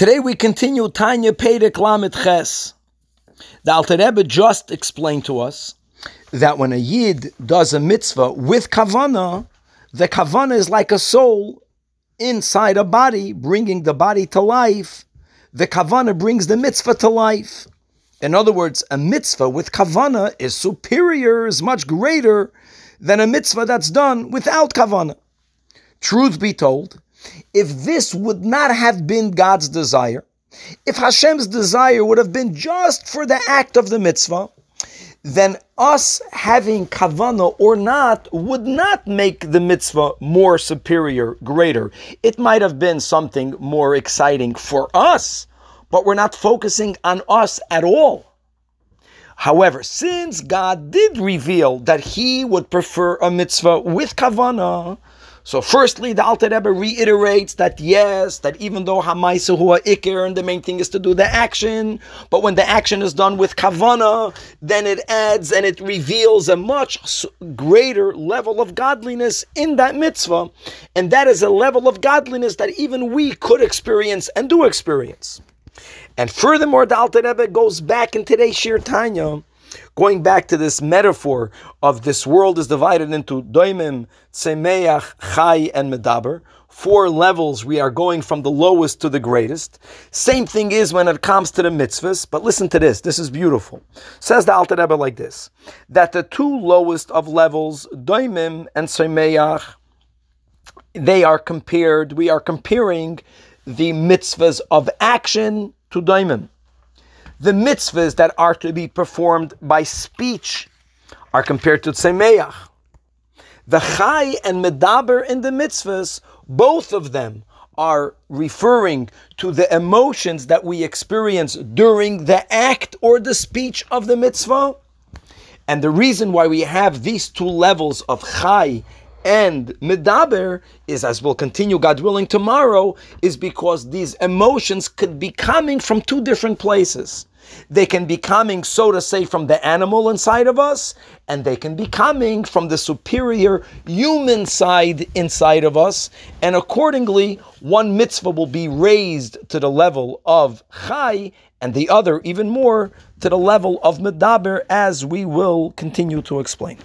Today we continue Tanya Perek Lamed Ches. The Alter Rebbe just explained to us that when a Yid does a mitzvah with kavana, the kavana is like a soul inside a body, bringing the body to life. The kavana brings the mitzvah to life. In other words, a mitzvah with kavana is superior, is much greater than a mitzvah that's done without kavana. Truth be told, if this would not have been God's desire, if Hashem's desire would have been just for the act of the mitzvah, then us having kavana or not would not make the mitzvah more superior, greater. It might have been something more exciting for us, but we're not focusing on us at all. However, since God did reveal that He would prefer a mitzvah with kavana, so firstly, the Alter Rebbe reiterates that yes, that even though Hamaisu Hua Iker, and the main thing is to do the action, but when the action is done with Kavana, then it adds and it reveals a much greater level of godliness in that mitzvah. And that is a level of godliness that even we could experience and do experience. And furthermore, the Alter Rebbe goes back in today's Shiur Tanya Going back to this metaphor of this world is divided into doimim, tsemeach, chai, and medaber. Four levels we are going from the lowest to the greatest. Same thing is when it comes to the mitzvahs, but listen to this. This is beautiful. Says the Alter Rebbe like this: that the two lowest of levels, doimim and tsemeach, they are compared. We are comparing the mitzvahs of action to doimim the mitzvahs that are to be performed by speech are compared to Tzemeach. The Chai and Medaber in the mitzvahs, both of them are referring to the emotions that we experience during the act or the speech of the mitzvah. And the reason why we have these two levels of Chai and Medaber is, as we'll continue, God willing, tomorrow, is because these emotions could be coming from two different places. They can be coming, so to say, from the animal inside of us, and they can be coming from the superior human side inside of us. And accordingly, one mitzvah will be raised to the level of chai, and the other even more to the level of medaber, as we will continue to explain.